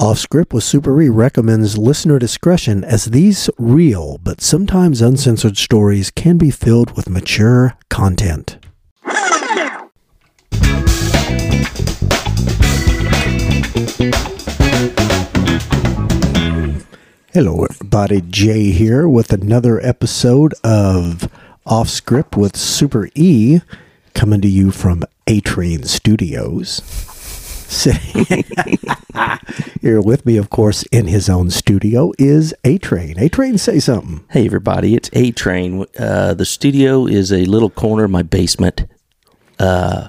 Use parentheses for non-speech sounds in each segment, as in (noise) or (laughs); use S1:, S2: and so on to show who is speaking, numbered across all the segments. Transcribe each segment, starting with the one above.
S1: Off Script with Super E recommends listener discretion as these real but sometimes uncensored stories can be filled with mature content. Hello, everybody. Jay here with another episode of Off Script with Super E, coming to you from A Train Studios. Sitting (laughs) here with me, of course, in his own studio is A Train. A Train, say something.
S2: Hey, everybody, it's A Train. Uh, the studio is a little corner of my basement. Uh,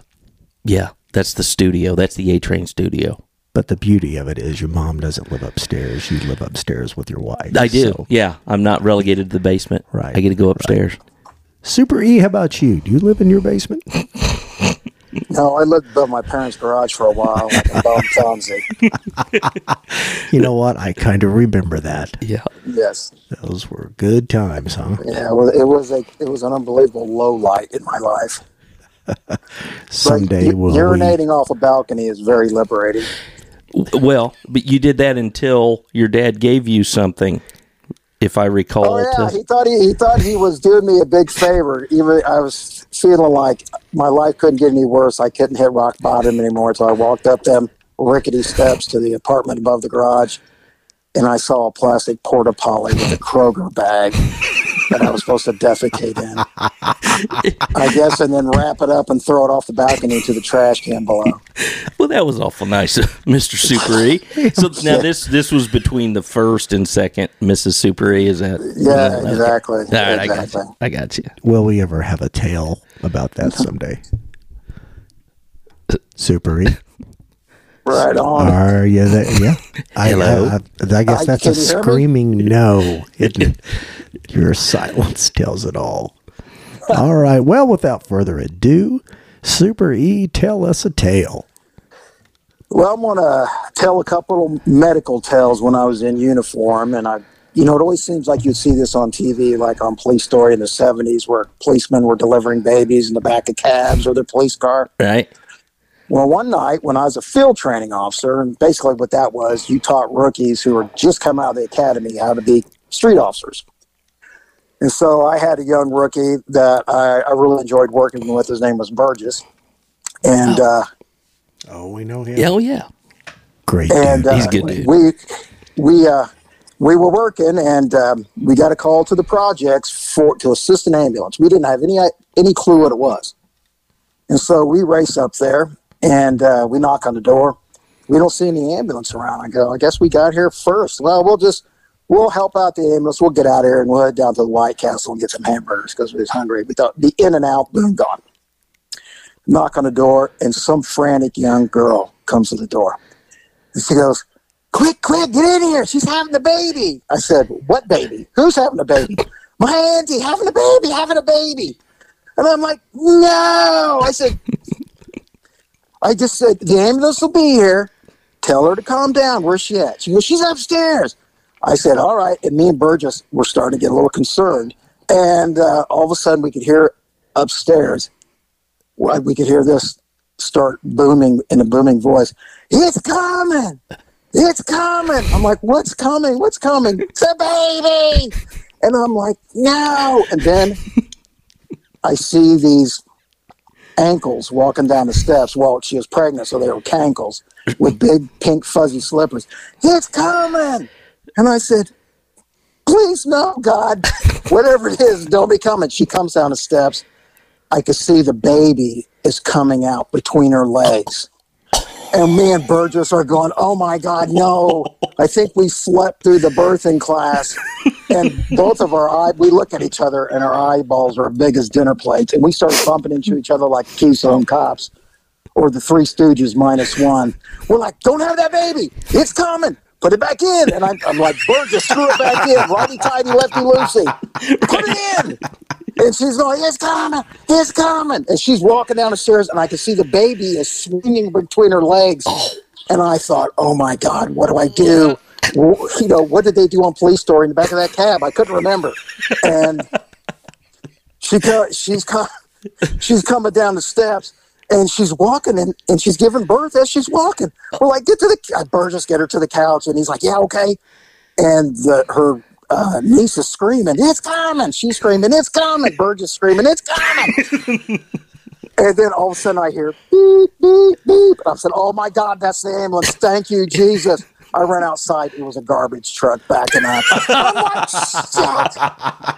S2: yeah, that's the studio. That's the A Train studio.
S1: But the beauty of it is your mom doesn't live upstairs. You live upstairs with your wife.
S2: I do.
S1: So-
S2: Yeah, I'm not relegated to the basement.
S1: Right,
S2: I get to go upstairs.
S1: Super E, how about you? Do you live in your basement? (laughs)
S3: No, I lived above my parents' garage for a while, like a bum (laughs) Fonzie. (laughs)
S1: You know what? I kind of remember that.
S2: Yeah.
S3: Yes,
S1: Those were good times, huh?
S3: yeah. Well, it was a it was an unbelievable low light in my life. (laughs)
S1: Someday
S3: u-
S1: we'll.
S3: urinating off a balcony is very liberating.
S2: Well, but you did that until your dad gave you something, if I recall.
S3: Oh yeah, he thought he, he thought he was doing me a big favor. Even I was feeling like my life couldn't get any worse. I couldn't hit rock bottom anymore. So I walked up them rickety steps to the apartment above the garage, and I saw a plastic porta potty with a Kroger bag that I was supposed to defecate in. I guess, and then wrap it up and throw it off the balcony to the trash can below.
S2: well, that was awful nice, (laughs) Mr. Super E. So now (laughs) this this was between the first and second Mrs. Super E. Is that?
S3: Yeah,
S2: Okay.
S3: exactly.
S2: All right, I got you. I got you.
S1: Will we ever have a tale about that someday? (laughs) Super E.
S3: Right on.
S1: Are you there? Yeah. (laughs) I,
S2: Hello?
S1: I, I guess that's a
S3: can you hear me?
S1: screaming no, it? (laughs) Your silence tells it all. All right. Well, without further ado, Super E, tell us a tale.
S3: Well, I'm gonna tell a couple of medical tales when I was in uniform, and I, you know, it always seems like you'd see this on TV, like on Police Story in the '70s, where policemen were delivering babies in the back of cabs or their police car.
S2: Right.
S3: Well, one night when I was a field training officer, and basically what that was, you taught rookies who were just come out of the academy how to be street officers. And so I had a young rookie that I, I really enjoyed working with. His name was Burgess, and. Uh,
S1: Oh, we know him.
S2: Yeah, oh yeah.
S1: Great.
S3: and
S1: dude.
S3: uh,
S2: He's a good dude.
S3: we we uh, we were working, and um, we got a call to the projects for to assist an ambulance. We didn't have any any clue what it was, and so we race up there and uh, we knock on the door. We don't see any ambulance around. I go, I guess we got here first. Well, we'll just we'll help out the ambulance. We'll get out here and we'll head down to the White Castle and get some hamburgers because we was hungry. We thought the In and Out, boom, gone. Knock on the door, and some frantic young girl comes to the door. And she goes, Quick, quick, get in here. She's having a baby. I said, What baby? Who's having a baby? My auntie having a baby, having a baby. And I'm like, No. I said, I just said, The ambulance will be here. Tell her to calm down. Where's she at? She goes, She's upstairs. I said, All right. And me and Burgess were starting to get a little concerned. And uh, all of a sudden, we could hear upstairs, we could hear this start booming in a booming voice. It's coming. It's coming. I'm like, what's coming? What's coming? It's a baby. And I'm like, no. And then I see these ankles walking down the steps. Well, she was pregnant, so they were cankles with (laughs) big pink fuzzy slippers. It's coming. And I said, please no, God. Whatever it is, don't be coming. She comes down the steps. I could see the baby is coming out between her legs. And me and Burgess are going, oh my God, no. I think we slept through the birthing class. And both of our eye, we look at each other and our eyeballs are as big as dinner plates. And we start bumping into each other like Keystone Cops or the Three Stooges minus one. We're like, don't have that baby. It's coming. Put it back in. And I'm, I'm like, Burgess, screw it back in. Righty tighty, lefty loosey. Put it in. And she's going, it's coming, it's coming. And she's walking down the stairs, and I can see the baby is swinging between her legs. And I thought, oh my God, what do I do? You know, what did they do on Police Story in the back of that cab? I couldn't remember. And she she's she's coming down the steps, and she's walking and, and she's giving birth as she's walking. We're like, get to the uh, Burgess, get her to the couch, and he's like, yeah, okay. And the, her uh, niece is screaming, it's coming. She's screaming, it's coming. Burgess screaming, it's coming. (laughs) and then all of a sudden I hear beep, beep, beep. I said, oh my God, that's the ambulance. Thank you, Jesus. I ran outside. It was a garbage truck backing up. I'm like, shit.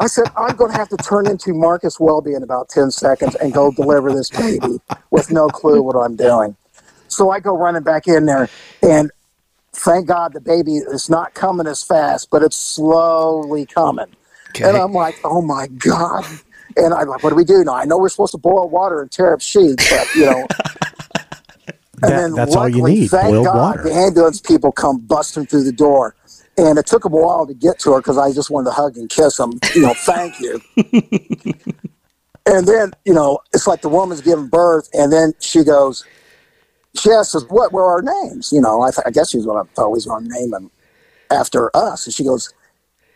S3: I said, I'm going to have to turn into Marcus Welby in about 10 seconds and go deliver this baby with no clue what I'm doing. So I go running back in there, and thank God the baby is not coming as fast, but it's slowly coming.
S2: Okay.
S3: And I'm like, oh my God. And I'm like, what do we do now? I know we're supposed to boil water and tear up sheets, but, you know. (laughs) And
S1: That-
S3: then
S1: that's all you
S3: luckily,
S1: need,
S3: Thank
S1: boiled
S3: God,
S1: water.
S3: the ambulance people come busting through the door. And it took them a while to get to her because I just wanted to hug and kiss them. You know, thank you. (laughs) and then, you know, it's like the woman's giving birth, and then she goes, she asks us, what were our names? You know, I, th- I guess she's going to always going to name them after us. And she goes,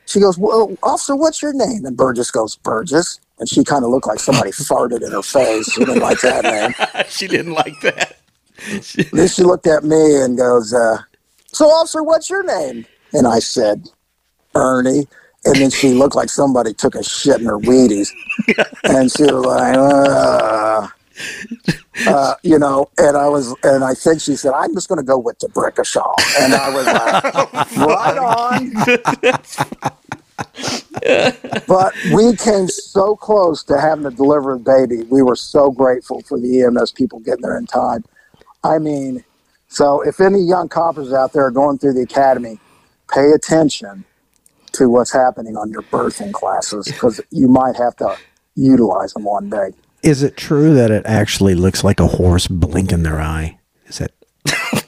S3: she goes, well, officer, what's your name? And Burgess goes, Burgess. And she kind of looked like somebody farted in her face. She didn't like that name. (laughs)
S2: she didn't like that.
S3: Then she looked at me and goes, uh, So, officer, what's your name? And I said, Ernie. And then she looked like somebody took a shit in her Wheaties. (laughs) and she was like, uh, uh, you know, and I was, and I think she said, I'm just going to go with the Brickashaw. And I was like, (laughs) right on. but we came so close to having to deliver the baby. We were so grateful for the EMS people getting there in time. I mean, so if any young coppers out there are going through the academy, pay attention to what's happening on your birthing classes because you might have to utilize them one day.
S1: Is it true that it actually looks like a horse blinking their eye? Is that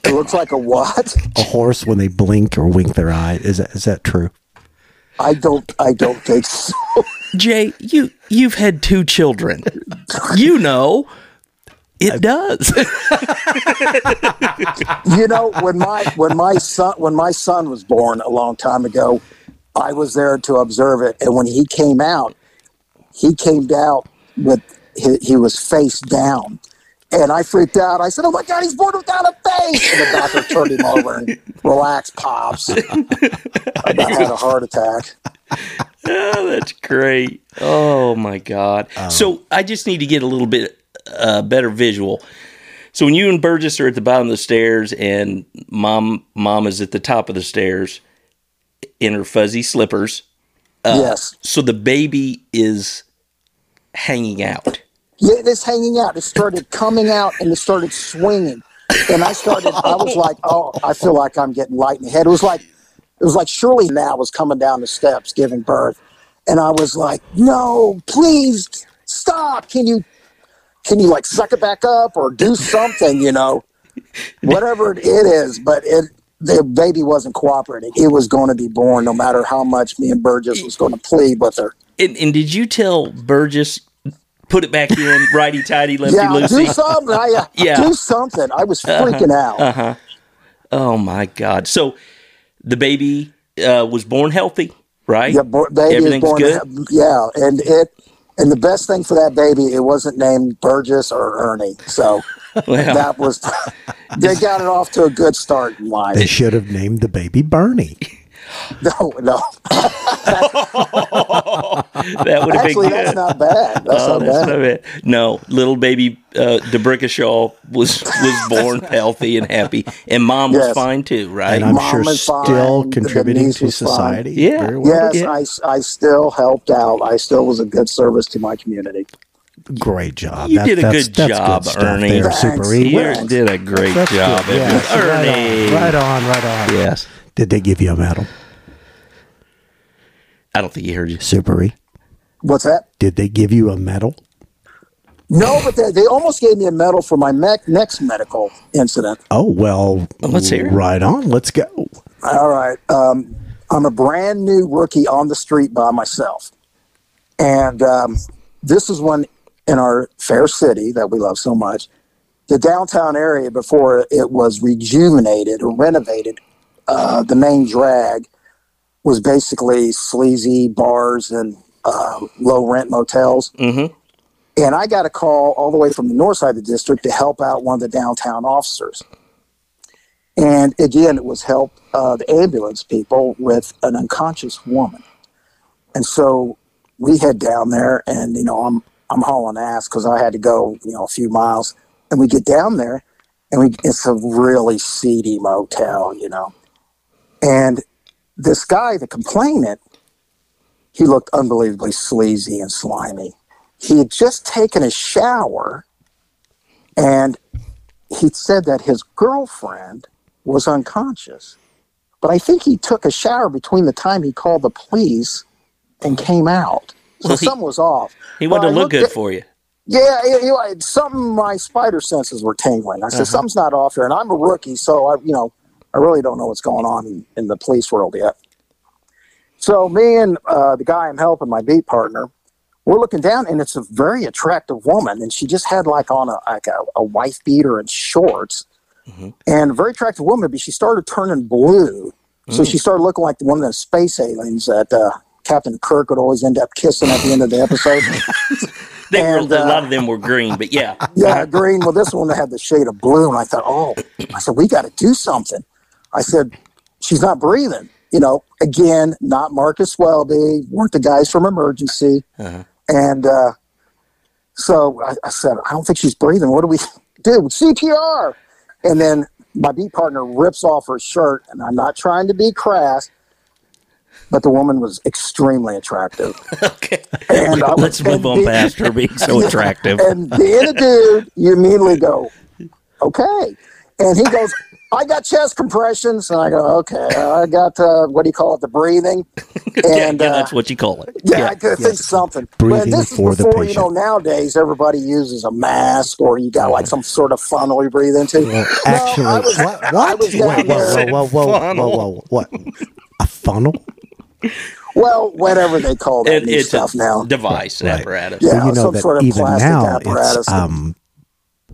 S3: It looks like a what? (laughs)
S1: a horse when they blink or wink their eye? Is that is that true?
S3: I don't. I don't think so.
S2: Jay, you you've had two children. You know, it does. (laughs)
S3: You know, when my when my son when my son was born a long time ago, I was there to observe it, and when he came out, he came out with he, he was face down. And I freaked out. I said, "Oh my God, he's born without a face!" And the doctor turned him over and relax, pops. (laughs) I about had a heart attack.
S2: oh, that's great. Oh my god. Um, so I just need to get a little bit uh, better visual. So when you and Burgess are at the bottom of the stairs and mom mom is at the top of the stairs in her fuzzy slippers, Uh,
S3: yes,
S2: so the baby is hanging out.
S3: yeah, it's hanging out. It started coming out and it started swinging, and I started. I was like, (laughs) "Oh, I feel like I'm getting light in the head." It was like, it was like Shirley now was coming down the steps giving birth, and I was like, "No, please stop! Can you, can you like suck it back up or do something? You know, whatever it is." But it. The baby wasn't cooperating. It was going to be born, no matter how much me and Burgess was going to plead with her.
S2: And, and did you tell Burgess put it back in righty tighty lefty (laughs)
S3: Yeah,
S2: loosey?
S3: do something. I, uh, (laughs)
S2: Yeah. Uh-huh.
S3: do something. I was freaking out. Uh-huh.
S2: Oh my god! So the baby uh, was born healthy, right?
S3: Yeah, bo- baby
S2: Everything's
S3: born.
S2: good.
S3: Yeah, and it and the best thing for that baby, it wasn't named Burgess or Ernie. So (laughs)
S2: Well,
S3: that was (laughs) they got it off to a good start in life.
S1: They should have named the baby Bernie. (laughs) (laughs)
S3: No, no. (laughs)
S2: that would have been
S3: Actually,
S2: good.
S3: that's not bad. That's
S2: Oh,
S3: not
S2: that's
S3: bad.
S2: not it. No, little baby uh, D'Brickashaw was was (laughs) born healthy and happy, and mom was fine too, right?
S1: And I'm
S3: Mom
S1: sure
S3: is fine,
S1: still
S3: the
S1: contributing to
S3: was fine.
S1: society.
S2: Yeah.
S1: Well.
S3: Yes,
S2: Yeah.
S3: I, s- I still helped out. I still was a good service to my community.
S1: Great job.
S2: You did a
S1: that's-
S2: good
S1: that's
S2: job,
S1: stuff
S2: Ernie.
S1: There,
S3: Thanks.
S1: Super E.
S2: you did a great
S1: That's
S2: job,
S1: good. Yes,
S2: Ernie.
S1: Right on, right on, right on.
S2: Yes,
S1: Did they give you a medal,
S2: I don't think he heard you.
S1: Super E?
S3: What's that?
S1: Did they give you a medal?
S3: No, but they, they almost gave me a medal for my mec- next medical incident.
S1: Oh well,
S2: let's hear it.
S1: Right on. Let's go.
S3: All right. Um, I'm a brand new rookie on the street by myself. And um, this is when, in our fair city that we love so much, the downtown area before it was rejuvenated or renovated, uh, the main drag was basically sleazy bars and uh, low rent motels.
S2: Mhm.
S3: And I got a call all the way from the north side of the district to help out one of the downtown officers. And again, it was help uh, the ambulance people with an unconscious woman. And so we head down there, and you know, I'm I'm hauling ass because I had to go, you know, a few miles. And we get down there, and we it's a really seedy motel, you know. And this guy, the complainant, he looked unbelievably sleazy and slimy. He had just taken a shower, and he said that his girlfriend was unconscious. But I think he took a shower between the time he called the police and came out. So
S2: Well, he-
S3: something was off.
S2: He wanted
S3: Well,
S2: to look good
S3: at-
S2: for you.
S3: Yeah, it, it, something my spider senses were tingling. I said
S2: Uh-huh.
S3: something's not off here, and I'm a rookie, so I, you know, I really don't know what's going on in, the police world yet. So me and uh, the guy I'm helping, my beat partner, we're looking down, and it's a very attractive woman, and she just had like on a like a, a wife beater and shorts, and a very attractive woman, but she started turning blue, so she started looking like one of those space aliens that. Uh, Captain Kirk would always end up kissing at the end of the episode. (laughs)
S2: They were,
S3: And,
S2: a
S3: uh,
S2: lot of them were green, but yeah.
S3: yeah, green. Well, this one had the shade of blue, and I thought, oh, I said we got to do something. I said she's not breathing. You know, again, not Marcus Welby, weren't the guys from Emergency,
S2: Uh-huh.
S3: and uh, so I, I said, I don't think she's breathing. What do we (laughs) do? CPR. And then my beat partner rips off her shirt, and I'm not trying to be crass, but the woman was extremely attractive. (laughs)
S2: Okay.
S3: And I
S2: Let's
S3: was-
S2: move on
S3: and-
S2: past her being so (laughs) attractive.
S3: and being a dude, you immediately go, okay. And he goes, I got chest compressions. And I go, okay. I got, uh, what do you call it, the breathing. (laughs)
S2: yeah,
S3: And
S2: yeah,
S3: uh,
S2: that's what you call it.
S3: yeah, I could think something. But
S1: Breathing
S3: this is
S1: for the
S3: before, you know, nowadays everybody uses a mask or you got like some sort of funnel you breathe into.
S1: Well, actually,
S3: I was-
S1: what? What?
S3: was
S1: Wait,
S3: down
S1: whoa, whoa, whoa, whoa, whoa, whoa, what? A funnel?
S3: Well, whatever they call that
S2: It,
S3: new
S2: it's
S3: stuff
S2: a
S3: now.
S2: device
S1: Right.
S2: apparatus.
S3: Yeah,
S1: well, you know
S3: some
S1: that
S3: sort of
S1: even
S3: plastic
S1: now
S3: apparatus.
S1: it's um,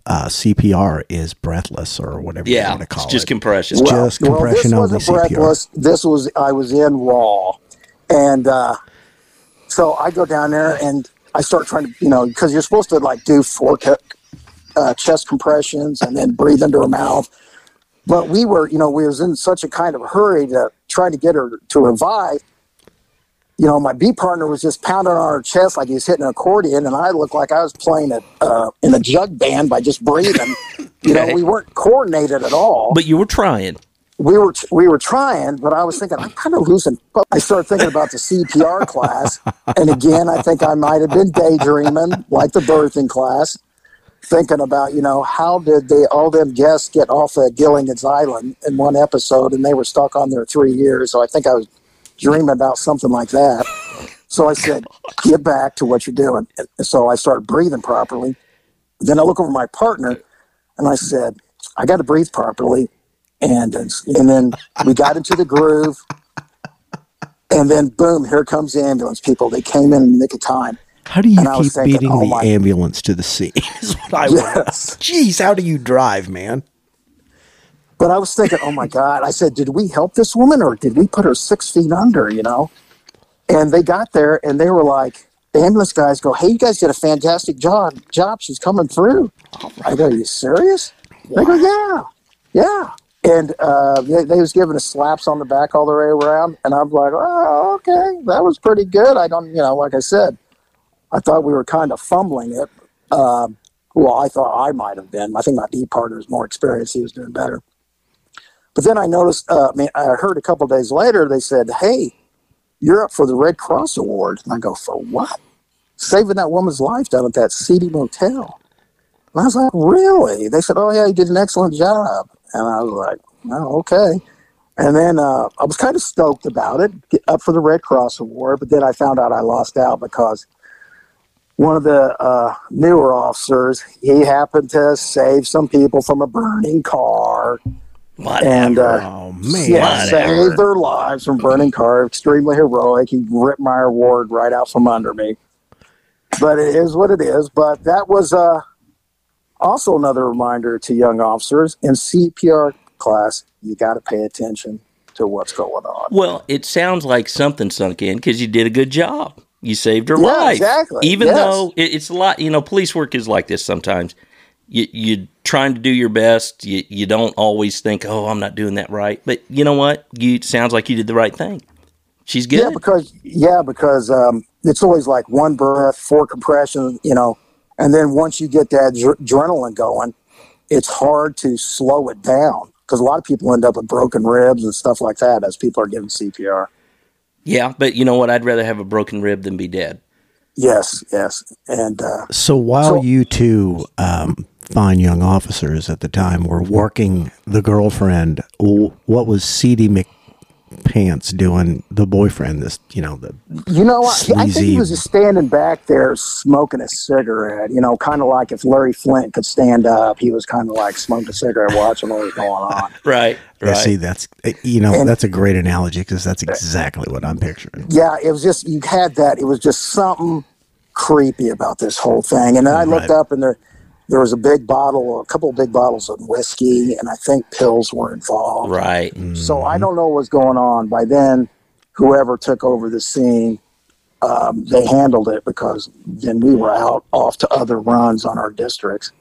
S1: uh, CPR is breathless or whatever you want to call
S2: it's just
S1: it.
S2: compression.
S1: Well- Just compression
S3: this
S1: only
S3: wasn't
S1: CPR.
S3: breathless. This was I was in raw, and uh, so I go down there and I start trying to, you know, because you're supposed to like do four ca- uh, chest compressions and then breathe into her mouth. But we were, you know, we was in such a kind of hurry to try to get her to revive. You know, my beat partner was just pounding on her chest like he was hitting an accordion, and I looked like I was playing it uh, in a jug band by just breathing. (laughs) You know, we weren't coordinated at all
S2: But you were trying.
S3: we were we were trying, but I was thinking I'm kind of losing. I started thinking about the CPR class, and again, I think I might have been daydreaming, like the birthing class, thinking about you know how did they all them guests get off of Gilligan's Island in one episode, and they were stuck on there three years. So I think I was dreaming about something like that. So I said, "Get back to what you're doing." And so I started breathing properly. Then I look over my partner, and I said, "I got to breathe properly." and and then we got into the groove, and then boom, here comes the ambulance people. They came in in the nick of time.
S1: How do you
S3: And I was
S1: keep
S3: thinking,
S1: beating
S3: oh
S1: the ambulance to the scene? (laughs) Is what I.
S3: Yes.
S1: Jeez, how do you drive, man?
S3: But I was thinking, oh my God. I said, did we help this woman or did we put her six feet under, you know? And they got there and they were like, the ambulance guys go, hey, you guys did a fantastic job. Job, she's coming through. I go, are you serious? They go, yeah, yeah. And uh, they, they was giving us slaps on the back all the way around. And I'm like, oh, okay, that was pretty good. I don't, you know, like I said, I thought we were kind of fumbling it. Um, well, I thought I might have been. I think my D partner is more experienced. He was doing better. But then I noticed, uh, I, mean, I heard a couple days later, they said, hey, you're up for the Red Cross Award. And I go, for what? Saving that woman's life down at that seedy motel. And I was like, really? They said, oh, yeah, you did an excellent job. And I was like, oh, okay. And then uh, I was kind of stoked about it, up for the Red Cross Award. But then I found out I lost out because one of the uh, newer officers, he happened to save some people from a burning car.
S2: Whatever.
S3: And uh,
S1: Oh man,
S3: yeah, saved their lives from burning car. Extremely heroic. He ripped my award right out from under me. But it is what it is. But that was uh, also another reminder to young officers in CPR class. You got to pay attention to what's going on.
S2: well, it sounds like something sunk in because you did a good job. You saved her
S3: Yeah,
S2: life.
S3: exactly.
S2: Even
S3: Yes.
S2: though it, it's a lot, you know, police work is like this sometimes. You, you're trying to do your best. You, you don't always think, oh, I'm not doing that right. But you know what? You sounds like you did the right thing. She's good.
S3: Yeah, because yeah, because um, it's always like one breath, four compressions, you know, and then once you get that dr- adrenaline going, it's hard to slow it down because a lot of people end up with broken ribs and stuff like that as people are giving CPR.
S2: yeah, but you know what? I'd rather have a broken rib than be dead.
S3: Yes, yes, and uh,
S1: So while
S3: So-
S1: you two um, fine young officers at the time were working the girlfriend, what was C.D. McPants doing? The boyfriend, this you know the
S3: you know, what? I think he was just standing back there smoking a cigarette. You know, kind of like if Larry Flynt could stand up, he was kind of like smoking a cigarette, watching what was going on. (laughs)
S2: Right.
S1: Yeah,
S2: Right.
S1: see that's you know
S3: And-
S1: that's a great analogy because that's exactly what I'm picturing.
S3: yeah, it was just you had that. It was just something creepy about this whole thing. And then I looked up, and there there was a big bottle, a couple of big bottles of whiskey, and I think pills were involved.
S2: right.
S3: So I don't know what's going on. By then, whoever took over the scene, um, they handled it because then we were out off to other runs on our districts,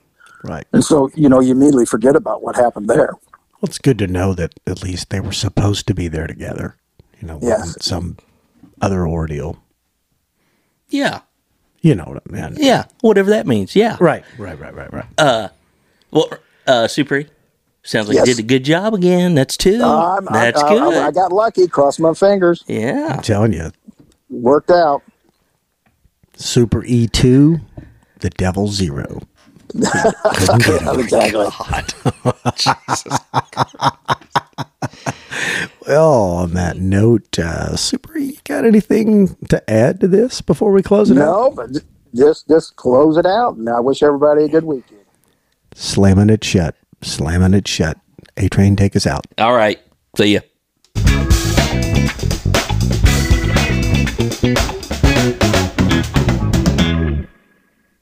S1: Right.
S3: and so you know you immediately forget about what happened there.
S1: Well, it's good to know that at least they were supposed to be there together. You know,
S3: Yes.
S1: wasn't some other ordeal.
S2: Yeah.
S1: You know what I mean?
S2: Yeah. Whatever that means. Yeah.
S1: Right. Right. Right. Right. Right.
S2: Well, uh, Super. E, Sounds like
S3: Yes.
S2: you did a good job again. That's two.
S3: Um, I-
S2: That's
S3: I,
S2: good.
S3: I, I got lucky. Crossed my fingers.
S2: yeah.
S1: I'm telling you,
S3: Worked out.
S1: Super E two, the Devil Zero. (laughs) Couldn't get him.
S3: Exactly. (laughs)
S1: Well, on that note, uh, Super E, you got anything to add to this before we close it out?
S3: No, but just just close it out. And I wish everybody a good weekend.
S1: Slamming it shut. Slamming it shut. A train, take us out.
S2: All right. See ya.